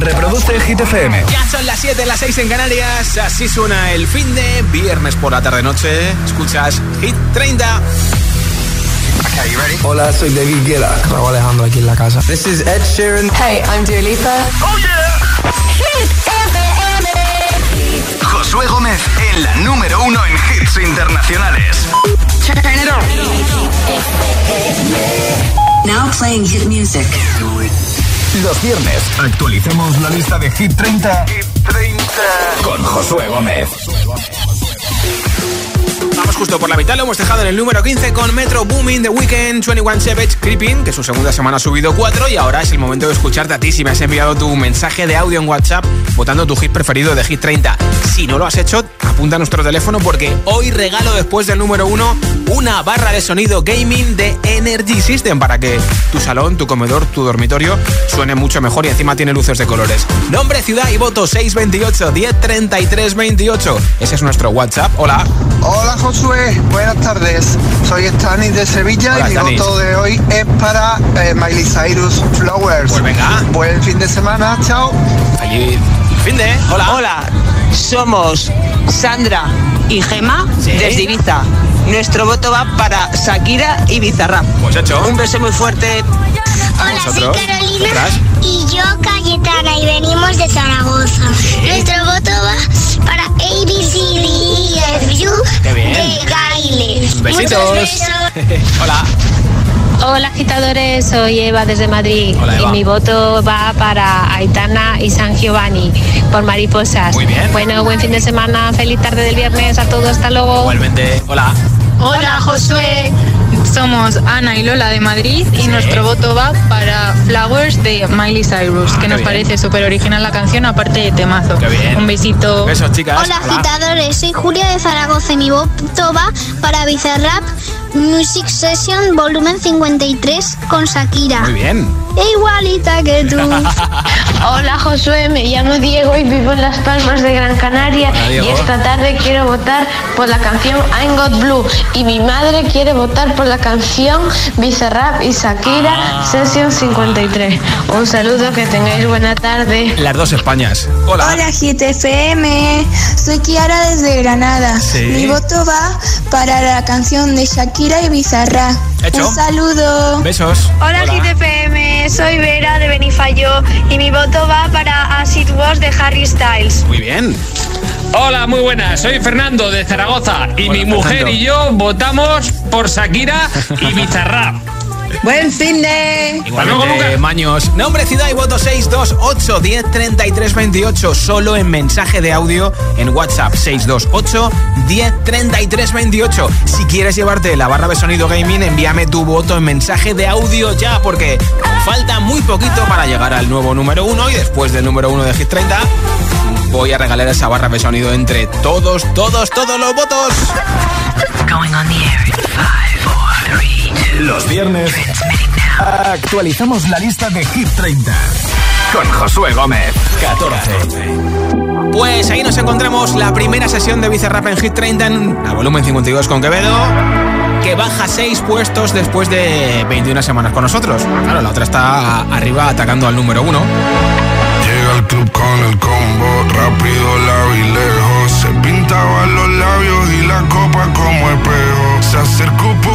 Reproduce Hit FM. Ya son las 7, las 6 en Canarias. Así suena el fin de viernes por la tarde-noche. Escuchas Hit 30. Okay, you ready? Hola, soy David Guetta. Raúl Alejandro aquí en la casa. This is Ed Sheeran. Hey, I'm Dua Lipa. Oh yeah. Hit FM. Josué Gómez en la número uno en hits internacionales. Turn it on. Now playing hit music. Los viernes actualicemos la lista de Hit 30, Hit 30. con Josué Gómez. Vamos justo por la mitad, lo hemos dejado en el número 15 con Metro Booming, The Weekend, 21 Savage, Creeping, que su segunda semana ha subido 4 y ahora es el momento de escucharte a ti si me has enviado tu mensaje de audio en WhatsApp votando tu hit preferido de Hit 30. Si no lo has hecho, apunta a nuestro teléfono porque hoy regalo después del número 1 una barra de sonido gaming de Energy System para que tu salón, tu comedor, tu dormitorio suene mucho mejor y encima tiene luces de colores. Nombre, ciudad y voto 628 1033 28. Ese es nuestro WhatsApp. Hola. Hola Josué, buenas tardes. Soy Stanis de Sevilla Hola, y mi Stanis. voto de hoy es para eh, Miley Cyrus Flowers. Pues venga. Buen fin de semana, chao. Feliz fin de. Hola. Hola, somos Sandra y Gema Sí. desde Ibiza. Nuestro voto va para Shakira y Bizarrap. Pues hecho. Un beso muy fuerte. Hola, ¿Vosotros? soy Carolina ¿Otras? y yo Cayetana y venimos de Zaragoza. Nuestro voto va para bien. de Gailes. Besitos. Muchos besos. Hola. Hola agitadores, soy Eva desde Madrid Hola, Eva. y mi voto va para Aitana y San Giovanni por mariposas. Muy bien. Bueno, buen fin de semana, feliz tarde del viernes a todos, hasta luego. Igualmente. Hola. Hola Josué, somos Ana y Lola de Madrid y nuestro voto va para Flowers de Miley Cyrus, Ah, que qué nos bien. parece súper original la canción, aparte de temazo. Qué bien. Un besito. Besos, chicas. Hola agitadores, soy Julia de Zaragoza y mi voto va para Bizarrap Music Session volumen 53 con Shakira. Muy bien. Igualita que tú. Hola Josué, me llamo Diego y vivo en Las Palmas de Gran Canaria Hola, y esta tarde quiero votar por la canción I'm Got Blue y mi madre quiere votar por la canción Bizarrap y Shakira Session 53. Un saludo, que tengáis buena tarde. Las dos Españas. Hola. Hola GTFM, soy Kiara desde Granada. Sí. Mi voto va para la canción de Shakira y Bizarra. Hecho. Un saludo. Besos. Hola, GTFM, soy Vera de Benifayo y mi voto va para As It Was de Harry Styles. Muy bien. Hola, muy buenas. Soy Fernando de Zaragoza y Hola, mi mujer Fernando. y yo votamos por Shakira y Bizarrap. Buen fin de. Igualmente. Maños. Nombre, ciudad y voto 628 10 33 28. Solo en mensaje de audio en WhatsApp 628 10 33 28. Si quieres llevarte la barra de sonido gaming, envíame tu voto en mensaje de audio ya, porque falta muy poquito para llegar al nuevo número uno y después del número uno de Hit 30. Voy a regalar esa barra de sonido entre todos, todos, todos los votos. Los viernes actualizamos la lista de Hit 30 con Josué Gómez. 14. Pues ahí nos encontramos la primera sesión de Bizarrap en Hit 30 en a volumen 52 con Quevedo, que baja 6 puestos después de 21 semanas con nosotros. Claro, la otra está arriba atacando al número 1. Llega al club con el combo, rápido, la vi lejos. Se pintaban los labios y la copa como espejo. Se acercó poco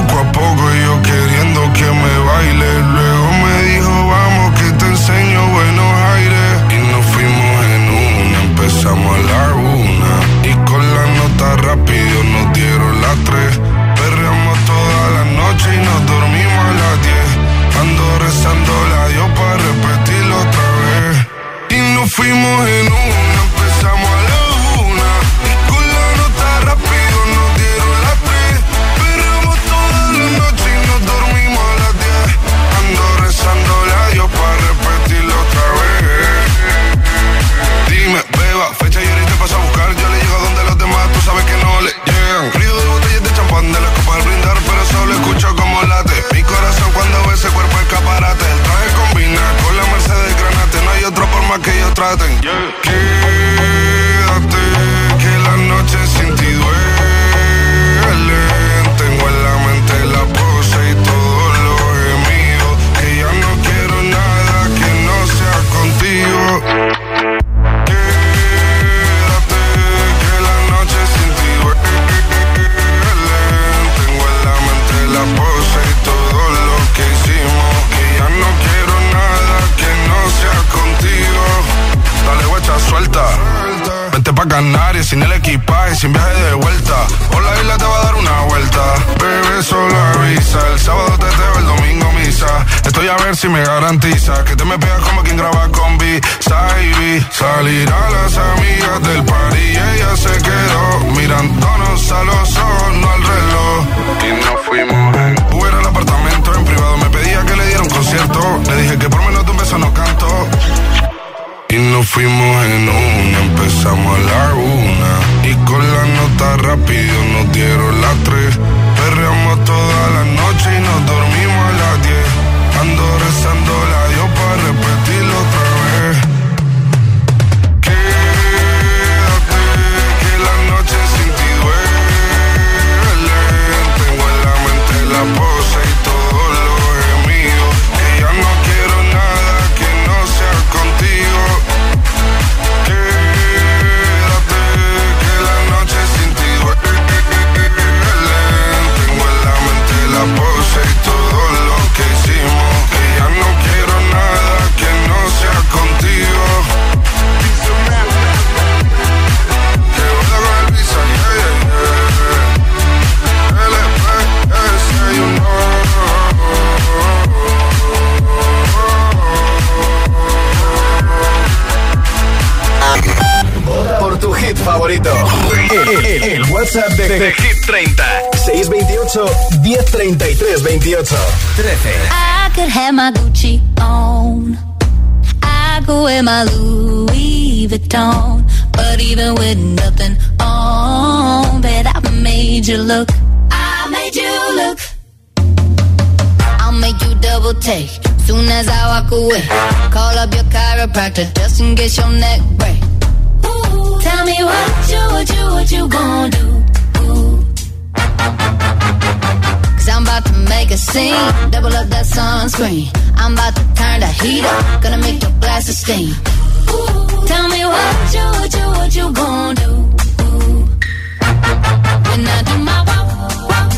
rápido nos dieron las tres. WhatsApp de, de Hit 30. 628 1033 28 13. I could have my Gucci on. I could wear my Louis Vuitton. But even with nothing on, bet I made you look. I made you look. I'll make you double take. Soon as I walk away, call up your chiropractor just in case your neck break. Tell me what you, what you, what you gonna do? About to make a scene. Double up that sunscreen. I'm about to turn the heat up. Gonna make your glasses steam. Ooh, tell me what you, what you, what you gonna do? When I do my walk, walk,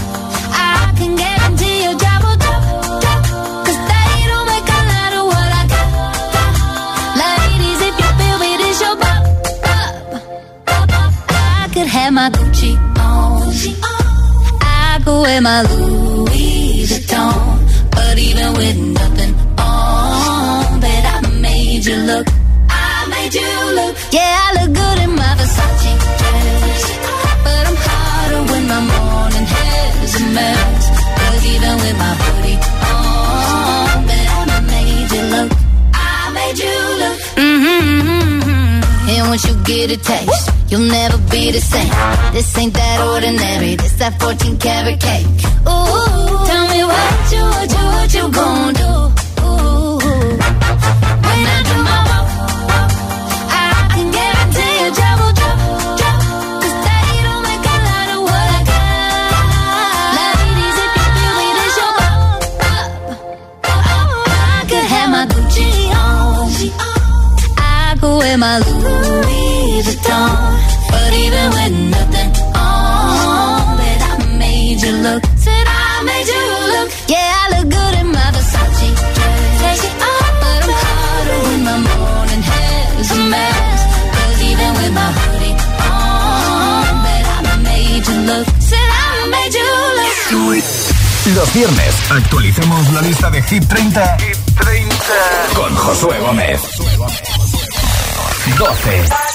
I can guarantee your job will drop, drop. Cause they don't make a lot of what I got. Ladies, if you feel me, this your bop, bop, bop. I could have my Gucci on. I could wear my Louis get a taste, you'll never be the same. This ain't that ordinary. This that 14 karat cake. Ooh, tell me what you, what you, what you gon' do? Ooh, when I do my walk, I can they don't make a lot of what I got. Your. I could have my Gucci on. I my Los viernes actualicemos la lista de Hit 30, con Josué Gómez. 12.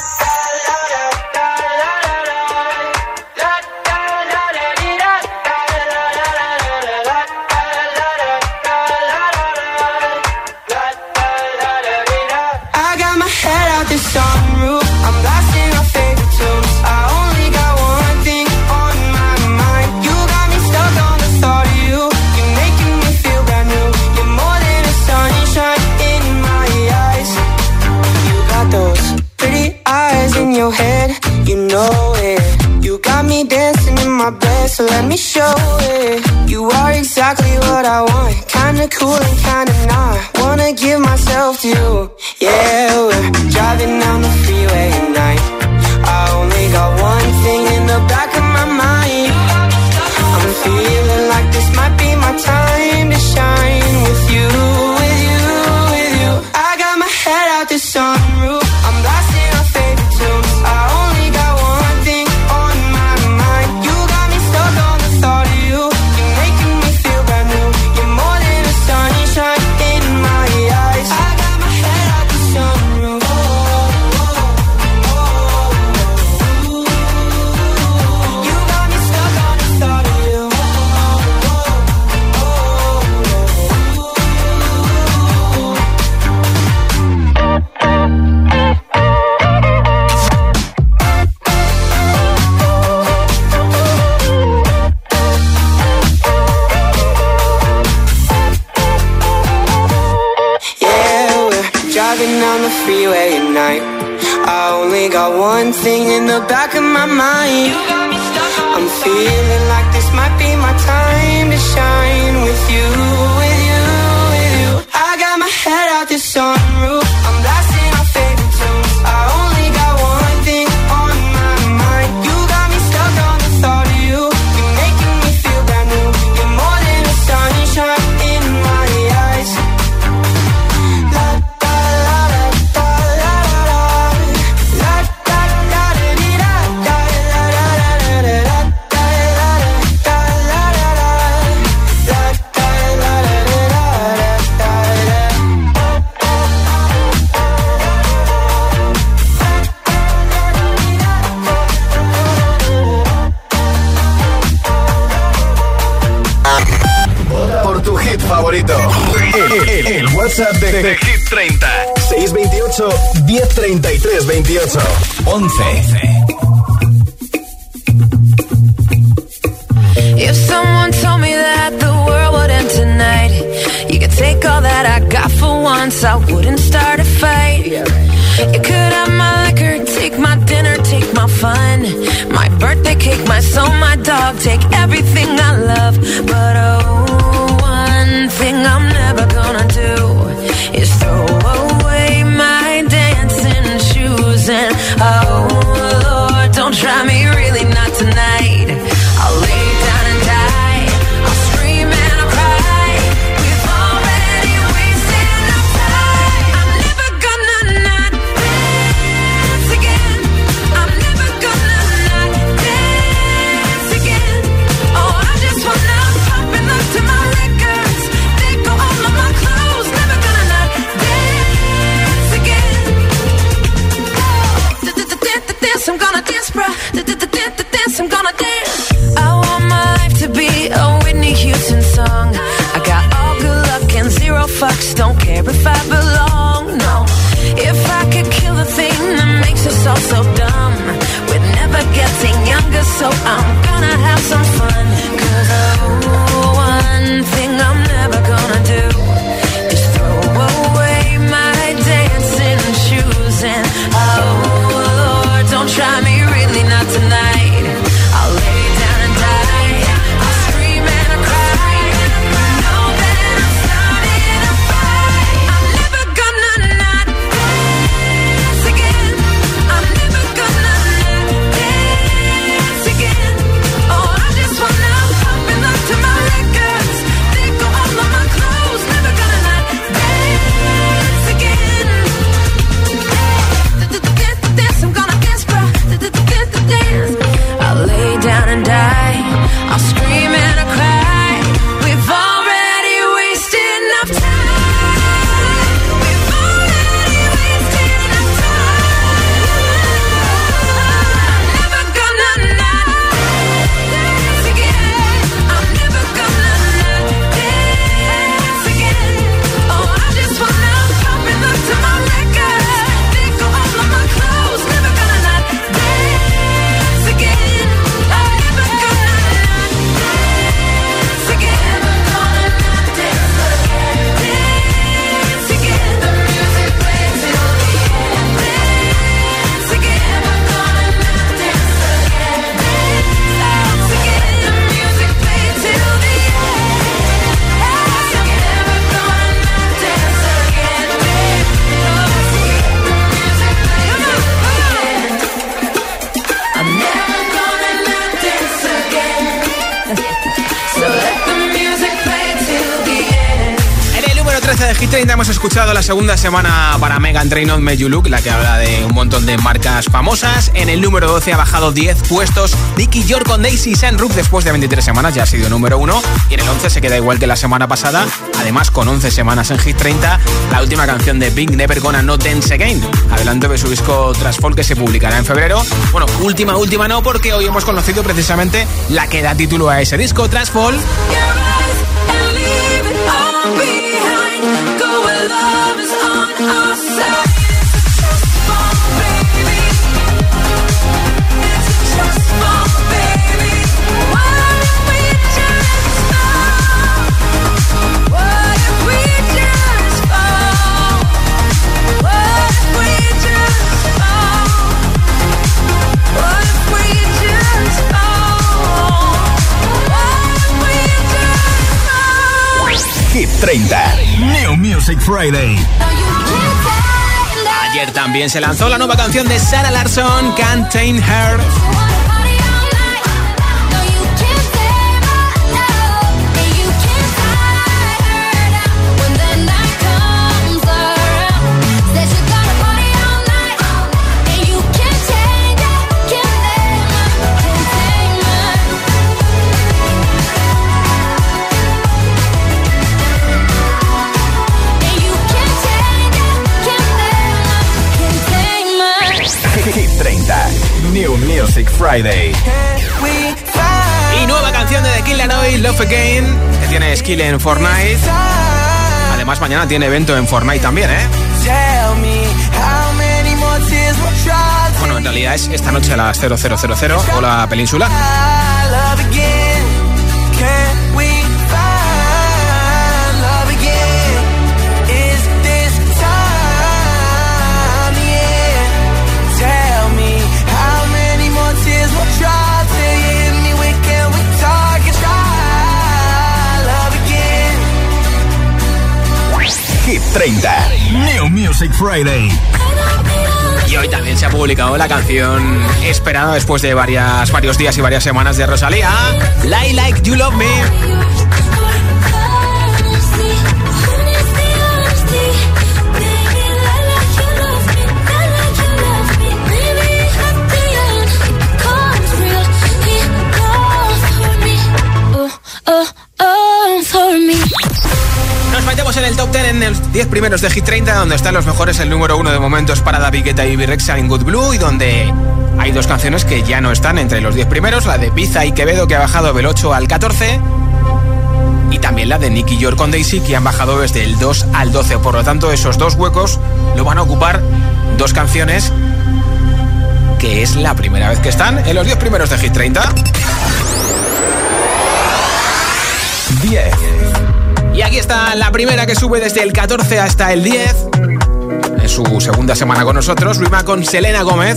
if I belong. No, if I could kill the thing that makes us all so dumb, we'd never getting younger, so I'm gonna have some fun. de Hit 30 hemos escuchado la segunda semana para Megan Trainor Me You Look, la que habla de un montón de marcas famosas. En el número 12 ha bajado 10 puestos Nicky York con Daisy Sunroof después de 23 semanas, ya ha sido número 1. Y en el 11 se queda igual que la semana pasada, además con 11 semanas en Hit 30, la última canción de Big Never Gonna No Dance Again, adelanto de su disco Transform que se publicará en febrero. Bueno, última, última no, porque hoy hemos conocido precisamente la que da título a ese disco, Transform. 30. New Music Friday. Ayer también se lanzó la nueva canción de Sarah Larson, Can't Tame Her. New Music Friday. Y nueva canción de The Killer Hoy, Love Again, que tiene skill en Fortnite. Además, mañana tiene evento en Fortnite también, ¿eh? Bueno, en realidad es esta noche a las 0000 o la península. Hit 30. New Music Friday. Y hoy también se ha publicado la canción esperada después de varias, varios días y varias semanas de Rosalía. Lie Like You Love Me. En el top 10 en los 10 primeros de Hit 30, donde están los mejores. El número uno de momentos para David Guetta y Birexa en Good Blue, y donde hay dos canciones que ya no están entre los 10 primeros: la de Pizza y Quevedo, que ha bajado del 8 al 14, y también la de Nicky York con Daisy, que han bajado desde el 2 al 12. Por lo tanto, esos dos huecos lo van a ocupar dos canciones que es la primera vez que están en los 10 primeros de Hit 30. 10. Y aquí está la primera que sube desde el 14 hasta el 10. En su segunda semana con nosotros, Rima con Selena Gómez.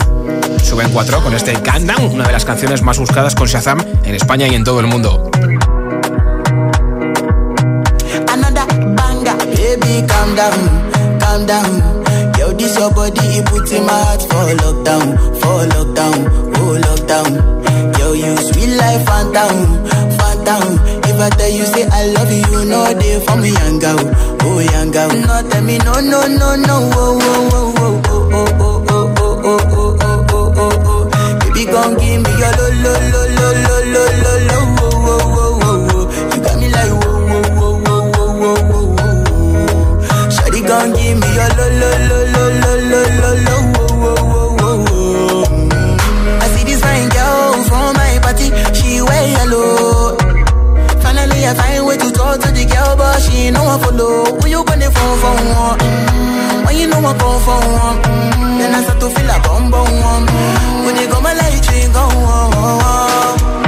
Suben 4 con este Countdown, una de las canciones más buscadas con Shazam en España y en todo el mundo. Yo, you sweet life, phantom, phantom. I tell you say I love you, know they for me young girl, oh young girl. No tell me no no no no, oh oh oh oh oh oh oh oh oh oh oh oh oh oh. Baby gon' give me your lo lo lo lo lo lo lo lo, oh oh oh oh oh. You got me like whoa whoa whoa whoa whoa whoa whoa. Shawty gon' give me your lo lo lo lo lo lo lo lo, oh oh oh oh. I see this fine girl from my party, she wear yellow. I find way to talk to the girl, but she ain't no one follow. Who you gonna phone for one? Mm-hmm. When you know I come for one, mm-hmm. then I start to feel a bum bum one. Mm-hmm. When you go my light, you go on. Yeah, I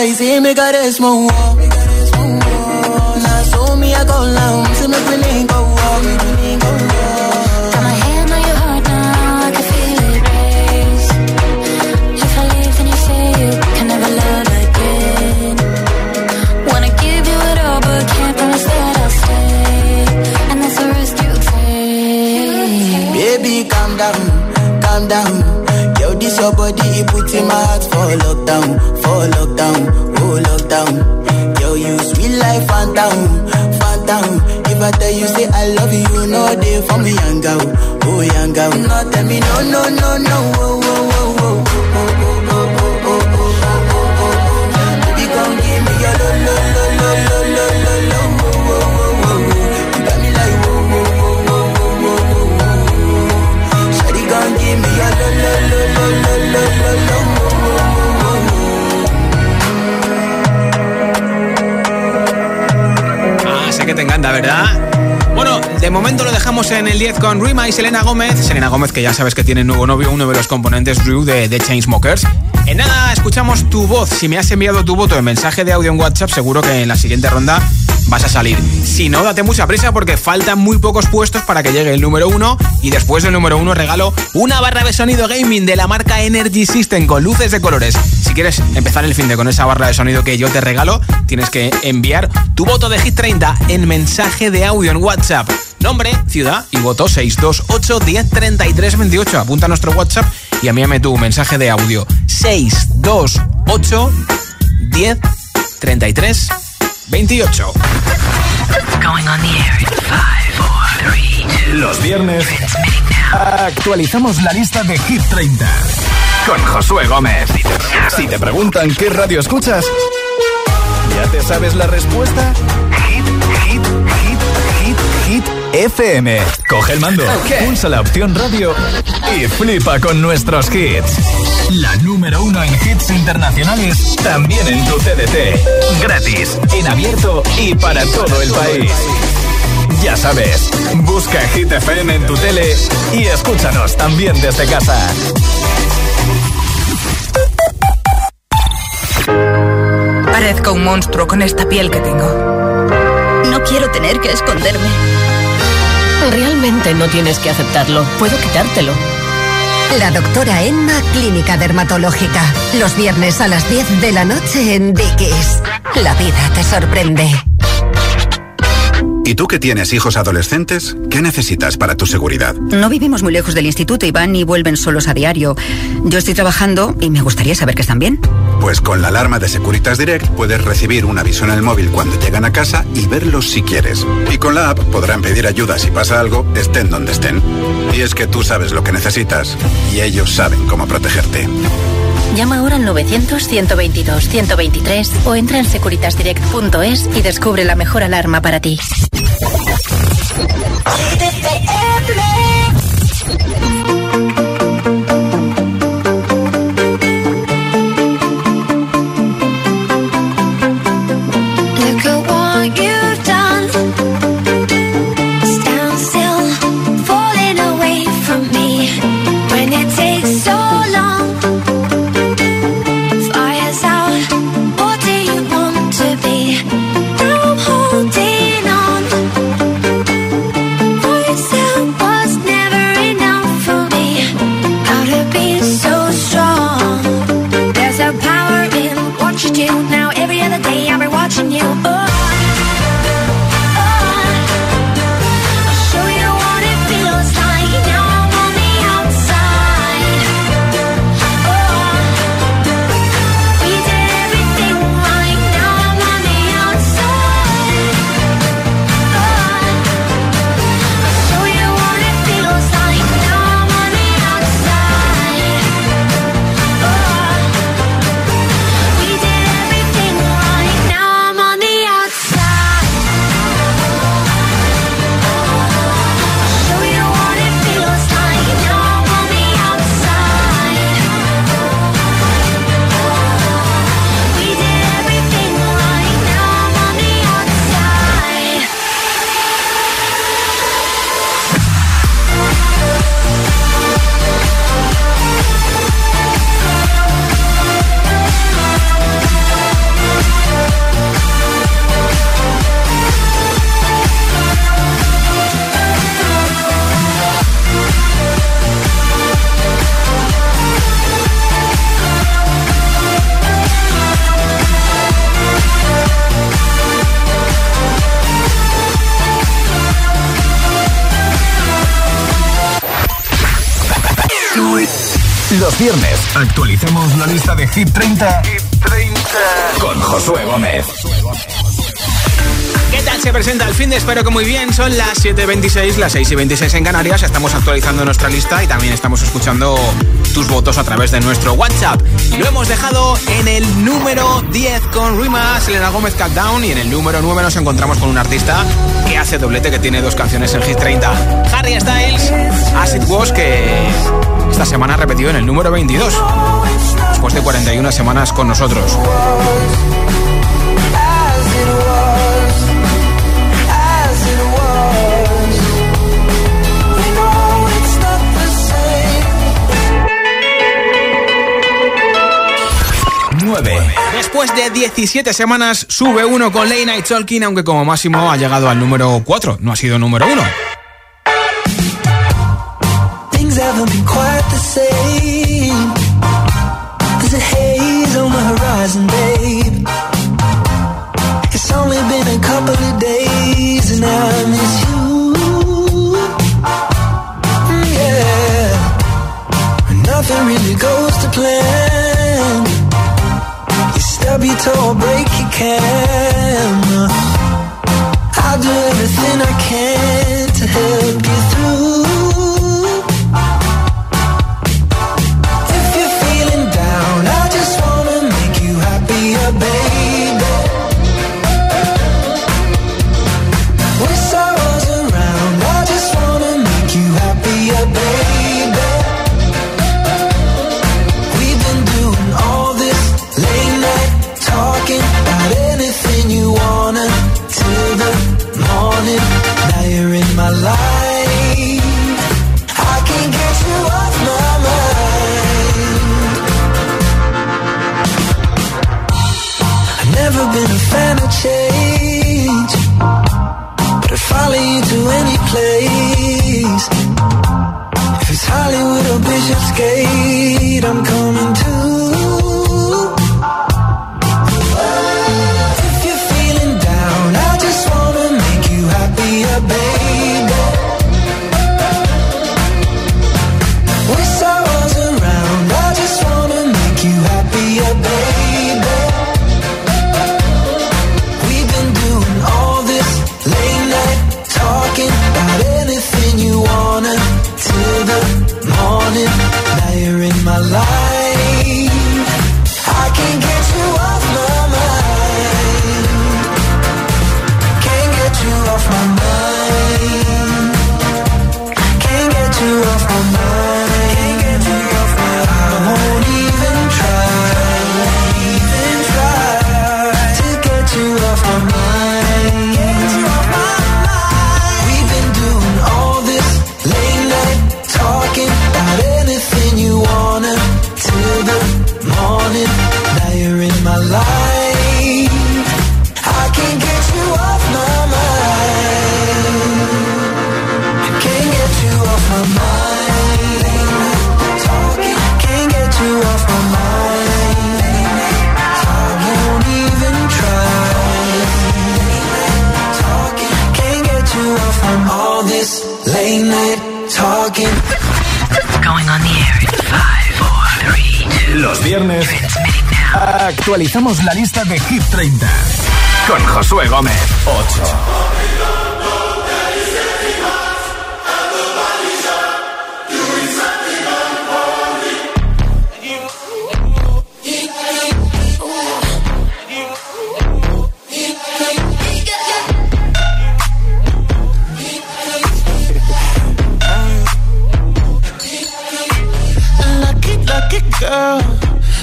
eyes, he me a con Rima y Selena Gómez. Selena Gómez, que ya sabes que tiene nuevo novio, uno de los componentes Drew de The Chainsmokers. En nada, escuchamos tu voz. Si me has enviado tu voto en mensaje de audio en WhatsApp, seguro que en la siguiente ronda vas a salir. Si no, date mucha prisa porque faltan muy pocos puestos para que llegue el número uno. Y después del número uno regalo una barra de sonido gaming de la marca Energy System con luces de colores. Si quieres empezar el fin de con esa barra de sonido que yo te regalo, tienes que enviar tu voto de Hit 30 en mensaje de audio en WhatsApp. Nombre, ciudad y voto 628 10 28. Apunta a nuestro WhatsApp y envíame tu mensaje de audio 628 10 28. Los viernes actualizamos la lista de Hit 30 con Josué Gómez. Si te preguntan qué radio escuchas, ¿ya te sabes la respuesta? FM. Coge el mando, pulsa la opción radio y flipa con nuestros hits. La número uno en hits internacionales, también en tu TDT. Gratis, en abierto y para todo el país. Ya sabes, busca Hit FM en tu tele y escúchanos también desde casa. Parezco un monstruo con esta piel que tengo. No quiero tener que esconderme. Realmente no tienes que aceptarlo. Puedo quitártelo. La doctora Emma, Clínica Dermatológica. Los viernes a las 10 de la noche en Dickies. La vida te sorprende. ¿Y tú que tienes hijos adolescentes? ¿Qué necesitas para tu seguridad? No vivimos muy lejos del instituto y van y vuelven solos a diario. Yo estoy trabajando y me gustaría saber que están bien. Pues con la alarma de Securitas Direct puedes recibir un aviso en el móvil cuando llegan a casa y verlos si quieres. Y con la app podrán pedir ayuda si pasa algo, estén donde estén. Y es que tú sabes lo que necesitas y ellos saben cómo protegerte. Llama ahora al 900-122-123 o entra en securitasdirect.es y descubre la mejor alarma para ti. You actualicemos la lista de Hit 30, con Josué Gómez. ¿Qué tal se presenta el fin de? Espero que muy bien. Son las 7.26, las 6.26 en Canarias. Estamos actualizando nuestra lista y también estamos escuchando tus votos a través de nuestro WhatsApp. Lo hemos dejado en el número 10 con Rima, Selena Gómez Countdown y en el número 9 nos encontramos con un artista que hace doblete, que tiene dos canciones en Hit 30. Harry Styles, As It Was, que esta semana repetido en el número 22, después de 41 semanas con nosotros. 9. Después de 17 semanas, sube uno con Late Night Talking, aunque como máximo ha llegado al número 4, no ha sido número 1. There's a haze on the horizon, babe. It's only been a couple of days and I miss you. Mm, yeah. Nothing really goes to plan. You stub your toe or break your camera. I'll do everything I can to help you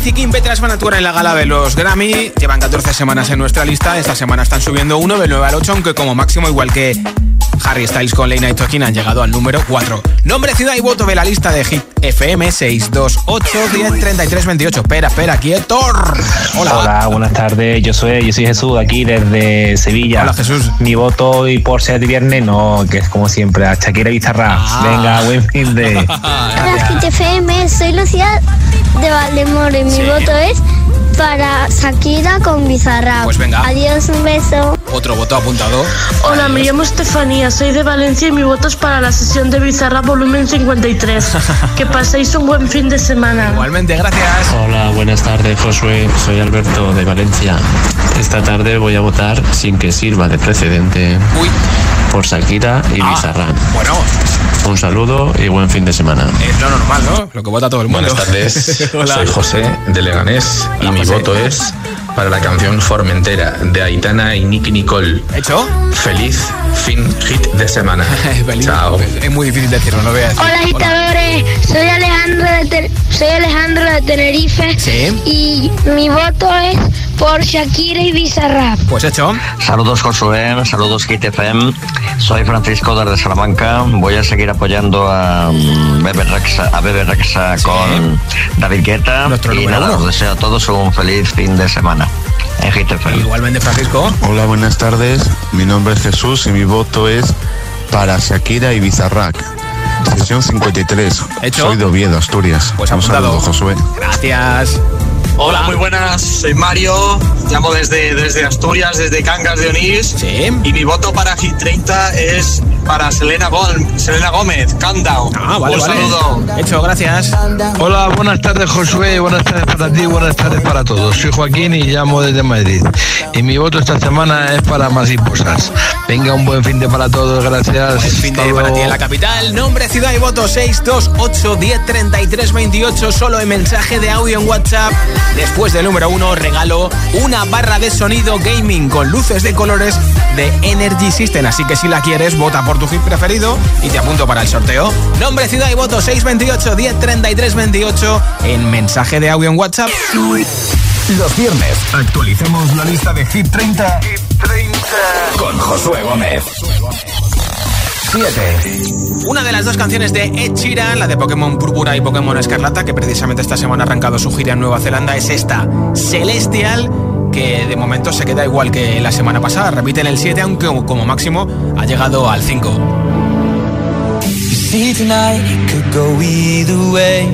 Smith y Kim Petras van a actuar en la gala de los Grammy. Llevan 14 semanas en nuestra lista. Esta semana están subiendo uno del 9 al 8, aunque como máximo, igual que Harry Styles con Late Night Talking, han llegado al número 4. Nombre, ciudad y voto de la lista de Hit FM 628 10 33 28. Espera, espera, quieto. Hola. Hola, buenas tardes. Yo soy, yo soy Jesús, aquí desde Sevilla. Hola, Jesús. Mi voto y por ser de viernes, no, que es como siempre, a Shakira Bizarra. Ah. Venga, buen fin de. Hola, Hit FM, soy Lucía de Valdemoro y mi Sí. voto es para Shakira con Bizarrap. Pues venga. Adiós, un beso. Otro voto apuntado. Hola, me llamo Estefanía, soy de Valencia y mi voto es para la sesión de Bizarra volumen 53. que paséis un buen fin de semana. Igualmente, gracias. Hola, buenas tardes, Josué. Soy Alberto de Valencia. Esta tarde voy a votar sin que sirva de precedente por Shakira y Ah, Bizarrap. Bueno, Un saludo y buen fin de semana. es lo normal, ¿no? Lo que vota todo el mundo. Buenas tardes, Hola. soy José de Leganés y mi José. voto es para la canción Formentera de Aitana y Nicky Nicole. ¿Hecho? Feliz fin hit de semana. Chao. Es muy difícil decirlo, no veas. Hola agitadores, soy Alejandro de Ten- soy Alejandro de Tenerife Sí. y mi voto es por Shakira y Bizarrap. Pues hecho. Saludos Josué, saludos Kit FM. Soy Francisco desde Salamanca. Voy a seguir apoyando a mm, Bebe Rexa, a Bebe Rexa con David Guetta. Nuestro Y nada, uno. os deseo a todos un feliz fin de semana en. Igualmente, Francisco. Hola, buenas tardes. Mi nombre es Jesús y mi voto es para Shakira y Bizarrac. Sesión 53. Hecho. Soy de Oviedo, Asturias. Pues Un saludo, Josué. Gracias. Hola, muy buenas. Soy Mario. Llamo desde, desde Asturias, desde Cangas de Onís. Y mi voto para Hit 30 es para Selena, Selena Gómez. Countdown. Ah, vale, Un vale. saludo. Hecho, gracias. Hola, buenas tardes Josué, buenas tardes para ti, buenas tardes para todos. Soy Joaquín y llamo desde Madrid. Y mi voto esta semana es para Mariposas. Venga, un buen fin de para todos, gracias. Fin de para ti en la capital. Nombre, ciudad y voto 628 10 33 28. Solo en mensaje de audio en WhatsApp. Después del número uno, regalo una barra de sonido gaming con luces de colores de Energy System. Así que si la quieres, vota por tu hit preferido y te apunto para el sorteo. Nombre, ciudad y voto 628 10 33 28 en mensaje de audio en WhatsApp. Los viernes actualicemos la lista de Hit 30, con Josué Gómez. 7. Una de las dos canciones de Ed Sheeran, la de Pokémon Púrpura y Pokémon Escarlata, que precisamente esta semana ha arrancado su gira en Nueva Zelanda, es esta, Celestial, que de momento se queda igual que la semana pasada. Repite en el 7, aunque como máximo ha llegado al 5. See tonight it could go either way.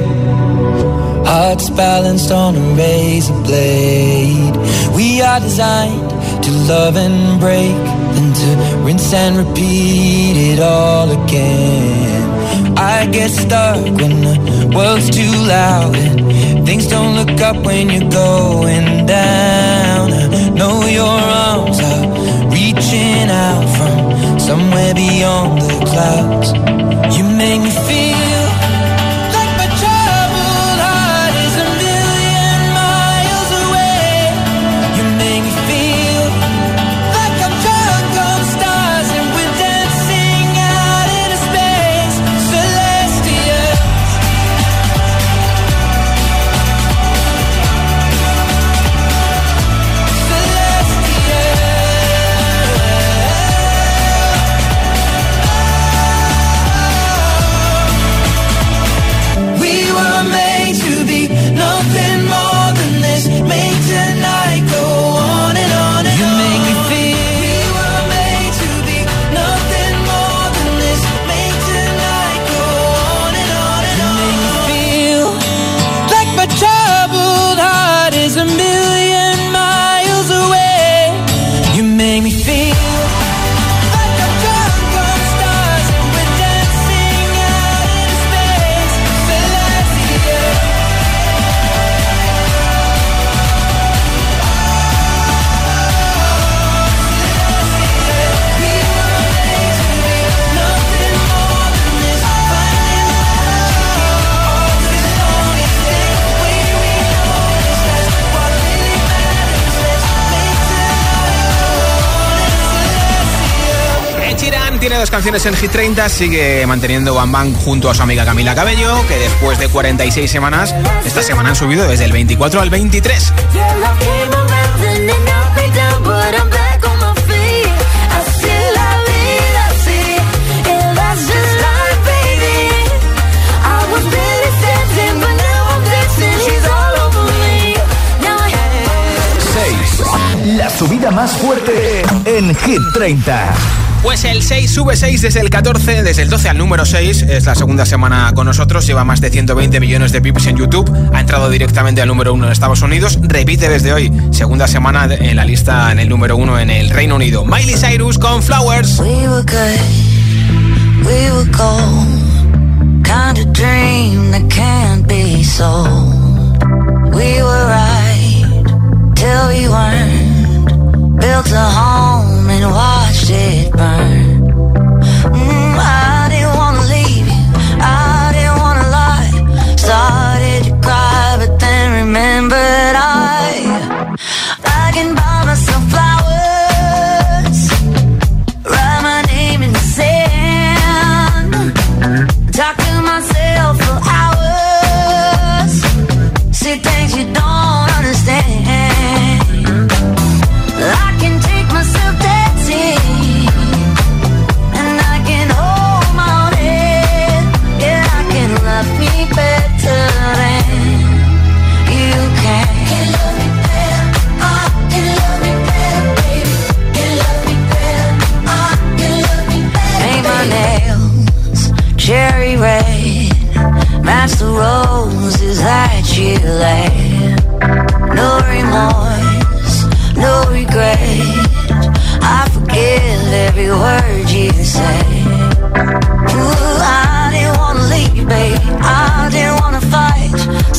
Hearts balanced on a razor blade. We are designed to love and break, then to rinse and repeat it all again. I get stuck when the world's too loud and things don't look up when you're going down. Your arms are reaching out from somewhere beyond the clouds. You make me en Hit 30 sigue manteniendo Bang Bang junto a su amiga Camila Cabello, que después de 46 semanas, esta semana han subido desde el 24 al 23. La subida más fuerte en Hit 30. Pues el 6 sube 6 desde el 14, desde el 12 al número 6. Es la segunda semana con nosotros. Lleva más de 120 millones de pips en YouTube. Ha entrado directamente al número 1 en Estados Unidos. Repite desde hoy, segunda semana en la lista en el número 1 en el Reino Unido. Miley Cyrus con Flowers. We were good, we were gold. Kind of dream that can't be sold. We were right till we weren't. Built a home. and watched it burn.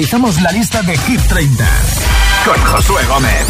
actualizamos la lista de Hit 30 con Josué Gómez.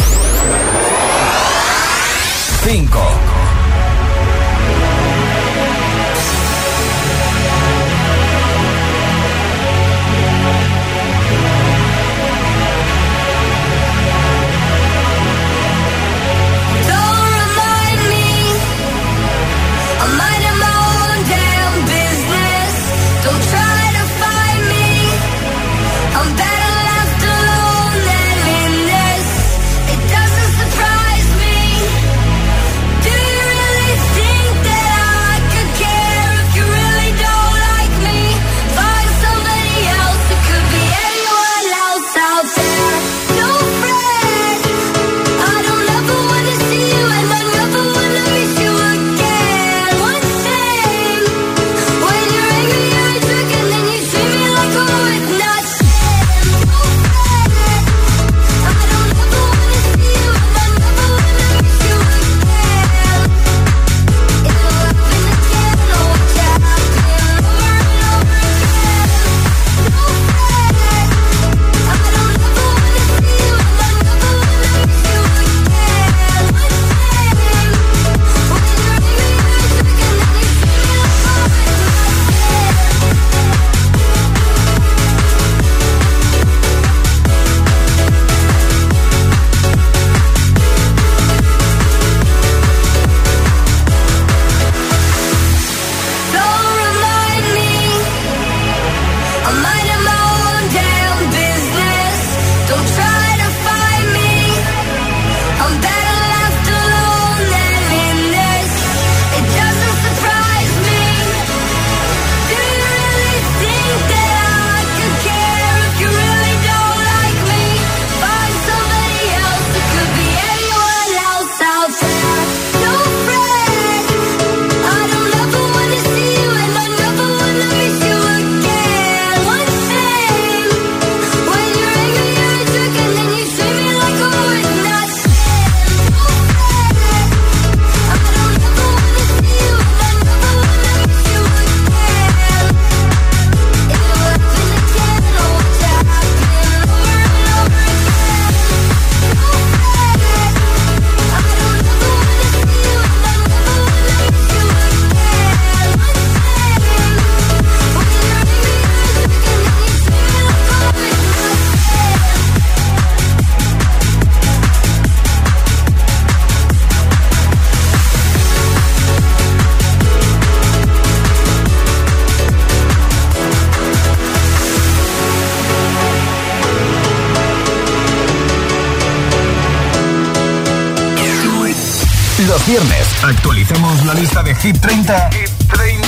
lista de Hit 30, Hit 30.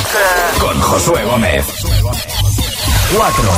con Josué Gómez. 4.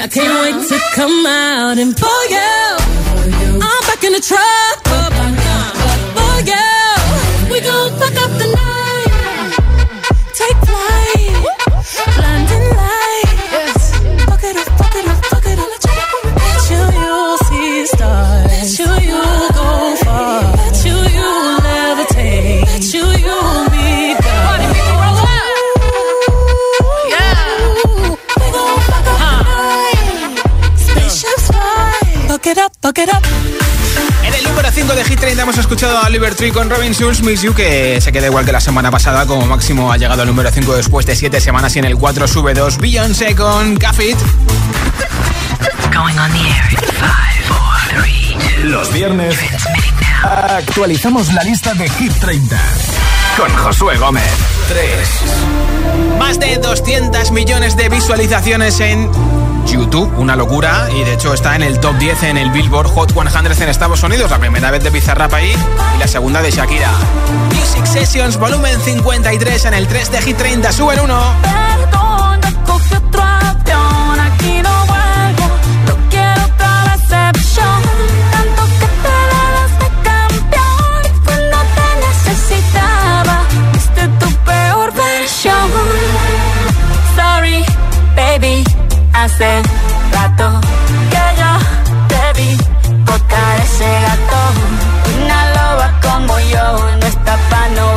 I can't wait to come out and pull you. I'm back in the truck. En el número 5 de Hit 30 hemos escuchado a Oliver Tree con Robin Schulz, Miss You, que se queda igual que la semana pasada, como máximo ha llegado al número 5 después de 7 semanas y en el 4 sube 2 Beyoncé con Cafit. Los viernes actualizamos la lista de Hit 30 con Josué Gómez. 3. Más de 200 millones de visualizaciones en YouTube, una locura, y de hecho está en el top 10 en el Billboard Hot 100 en Estados Unidos, la primera vez de Bizarrap ahí y la segunda de Shakira. Music Sessions volumen 53 en el 3 de Hit 30, sube el 1. Show. Hace rato que yo te vi tocar ese gato. Una loba como yo no está pa' no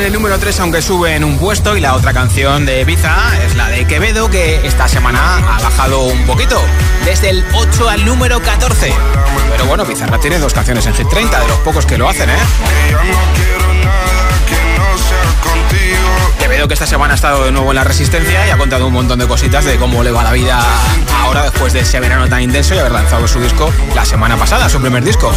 En el número 3 aunque suben un puesto y la otra canción de Biza es la de Quevedo que esta semana ha bajado un poquito, desde el 8 al número 14. Pero bueno, Bizarra tiene dos canciones en Hit 30, de los pocos que lo hacen, ¿eh? Quevedo que esta semana ha estado de nuevo en la Resistencia y ha contado un montón de cositas de cómo le va la vida ahora después de ese verano tan intenso y haber lanzado su disco la semana pasada, su primer disco.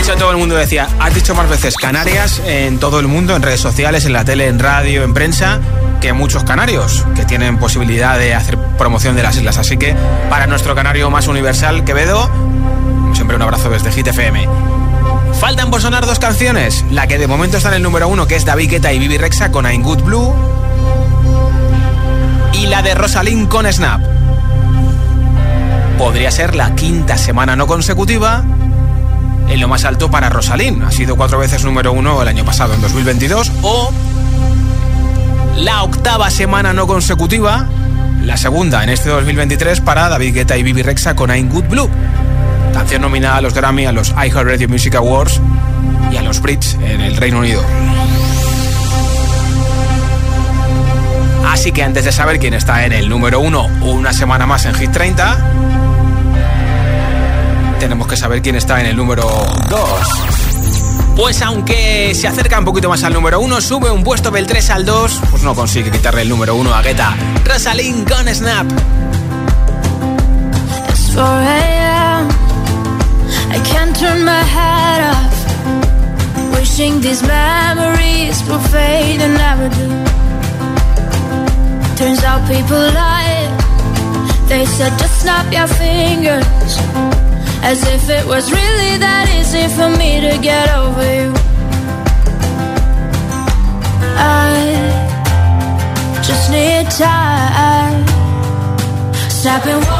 De hecho, todo el mundo decía, has dicho más veces Canarias en todo el mundo, en redes sociales, en la tele, en radio, en prensa, que muchos canarios que tienen posibilidad de hacer promoción de las islas. Así que para nuestro canario más universal, Quevedo, siempre un abrazo desde Hit FM. Faltan por sonar dos canciones. La que de momento está en el número uno, que es David Guetta y Bibi Rexa con I'm Good Blue. Y la de Rosalind con Snap. Podría ser la quinta semana no consecutiva en lo más alto para Rosalind. Ha sido cuatro veces número uno el año pasado, en 2022. O la octava semana no consecutiva, la segunda en este 2023 para David Guetta y Bibi Rexa con I'm Good Blue. Canción nominada a los Grammy, a los iHeartRadio Music Awards y a los Brits en el Reino Unido. Así que antes de saber quién está en el número uno una semana más en Hit 30, tenemos que saber quién está en el número 2. Pues aunque se acerca un poquito más al número 1, sube un puesto del 3 al 2, pues no consigue quitarle el número 1 a Guetta. Rosalind con Snap. It's 4 a.m. Wishing these memories will fade and never do. Turns out people lie. They said just snap your fingers. As if it was really that easy for me to get over you. I just need time. Snapping one, two,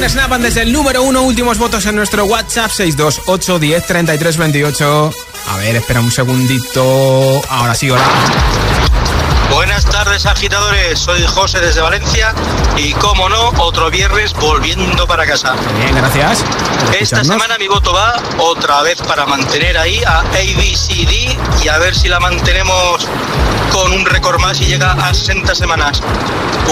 Con Snapan desde el número uno, últimos votos en nuestro WhatsApp 628 10 33 28. A ver, espera un segundito. Ahora sí, hola. Buenas tardes agitadores, soy José desde Valencia y como no, otro viernes volviendo para casa. Bien, gracias. Esta semana mi voto va otra vez para mantener ahí a ABCD y a ver si la mantenemos con un récord más y llega a 60 semanas.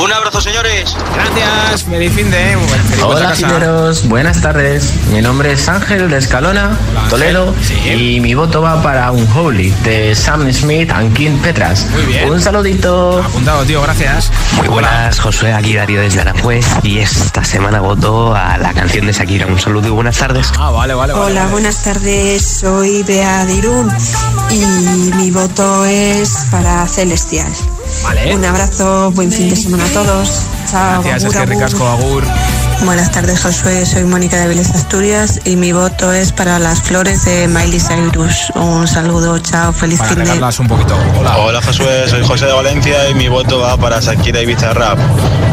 Un abrazo señores. Gracias, feliz fin de... Hola gileros, buenas tardes. Mi nombre es Ángel de Escalona, Toledo, y mi voto va para un Holy de Sam Smith and Kim Petras. Muy bien. Un saludito. Apuntado, tío, gracias. Muy buenas, Josué, aquí Darío desde Aranjuez y esta semana voto a la canción de Shakira. Un saludo y buenas tardes. Ah, vale, vale, vale. Hola, buenas tardes. Soy Bea de Irún y mi voto es para Celestial. Vale. Un abrazo, buen fin de semana a todos. Chao. Gracias, agur, es que ricasco, Agur. Buenas tardes, Josué. Soy Mónica de Vélez Asturias y mi voto es para las flores de Miley Cyrus. Un saludo, chao, feliz fin de un poquito. Hola. Hola Josué, soy José de Valencia y mi voto va para Shakira y Bizarrap.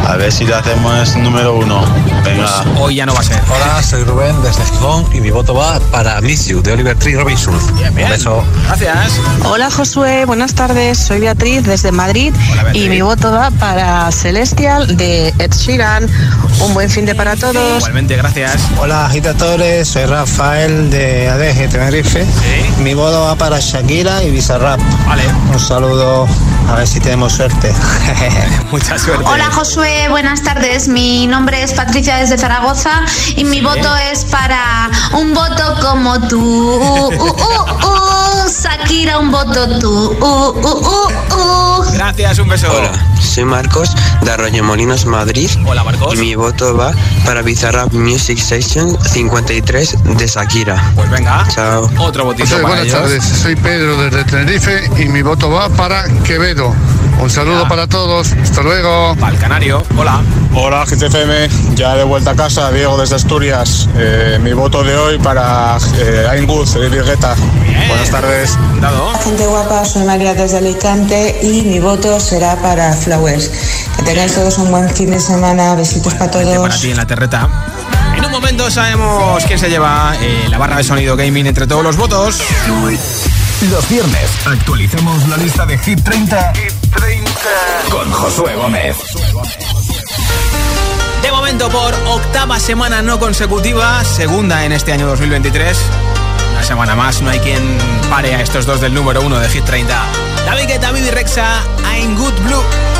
A ver si le hacemos número uno. Venga. Pues hoy ya no va a ser. Hola, soy Rubén desde Gijón y mi voto va para Miss You de Oliver Tree Robinson. Un beso. Gracias. Hola Josué, buenas tardes. Soy Beatriz desde Madrid y mi voto va para Celestial de Ed Sheeran. Un buen fin de para todos. Igualmente, gracias. Hola agitadores, soy Rafael de ADG Tenerife. Mi voto va para Shakira y Bizarrap. Vale. Un saludo, a ver si tenemos suerte. Mucha suerte. Hola Josué, buenas tardes. Mi nombre es Patricia desde Zaragoza y mi voto es para un voto como tú. Uh, uh, uh, uh. Shakira, un voto tú. Uh, uh, uh, uh. Gracias, un beso. Hola, soy Marcos de Arroyomolinos, Madrid. Hola, Marcos. Y mi voto va para Bizarrap Music Session 53 de Shakira. Pues venga. Chao. Otro votito José, para buenas ellos. tardes. Soy Pedro desde Tenerife y mi voto va para Quevedo. Un saludo para todos. Hasta luego. Para el Canario. Hola. Hola GTFM, ya de vuelta a casa, Diego desde Asturias. Eh, mi voto de hoy para eh, de Guetta. Buenas tardes. Dado. Gente guapa, soy María desde Alicante y mi voto será para Flowers. Que tengáis todos un buen fin de semana. Besitos para Para todos. ti en la terreta. En un momento sabemos quién se lleva eh, la barra de sonido gaming entre todos los votos. Los viernes actualicemos la lista de Hit 30, con Josué Gómez. De momento, por octava semana no consecutiva, segunda en este año 2023. Una semana más, no hay quien pare a estos dos del número uno de Hit 30. David Guetta, Bibi Rexa, I'm Good Blue.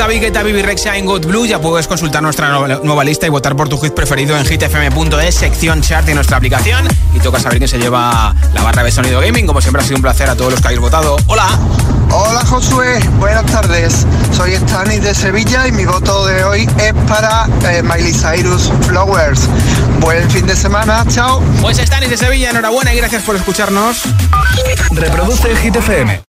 David Guetta, Bibi Rexha en Good Blue. Ya puedes consultar nuestra nueva, lista y votar por tu hit preferido en hitfm.es, sección chart de nuestra aplicación. Y toca saber quién se lleva la barra de sonido gaming. Como siempre ha sido un placer a todos los que habéis votado. Hola. Hola Josué, buenas tardes. Soy Stanis de Sevilla y mi voto de hoy es para eh, Miley Cyrus Flowers. Buen fin de semana, chao. Pues Stanis de Sevilla, enhorabuena y gracias por escucharnos. Reproduce el Hit FM.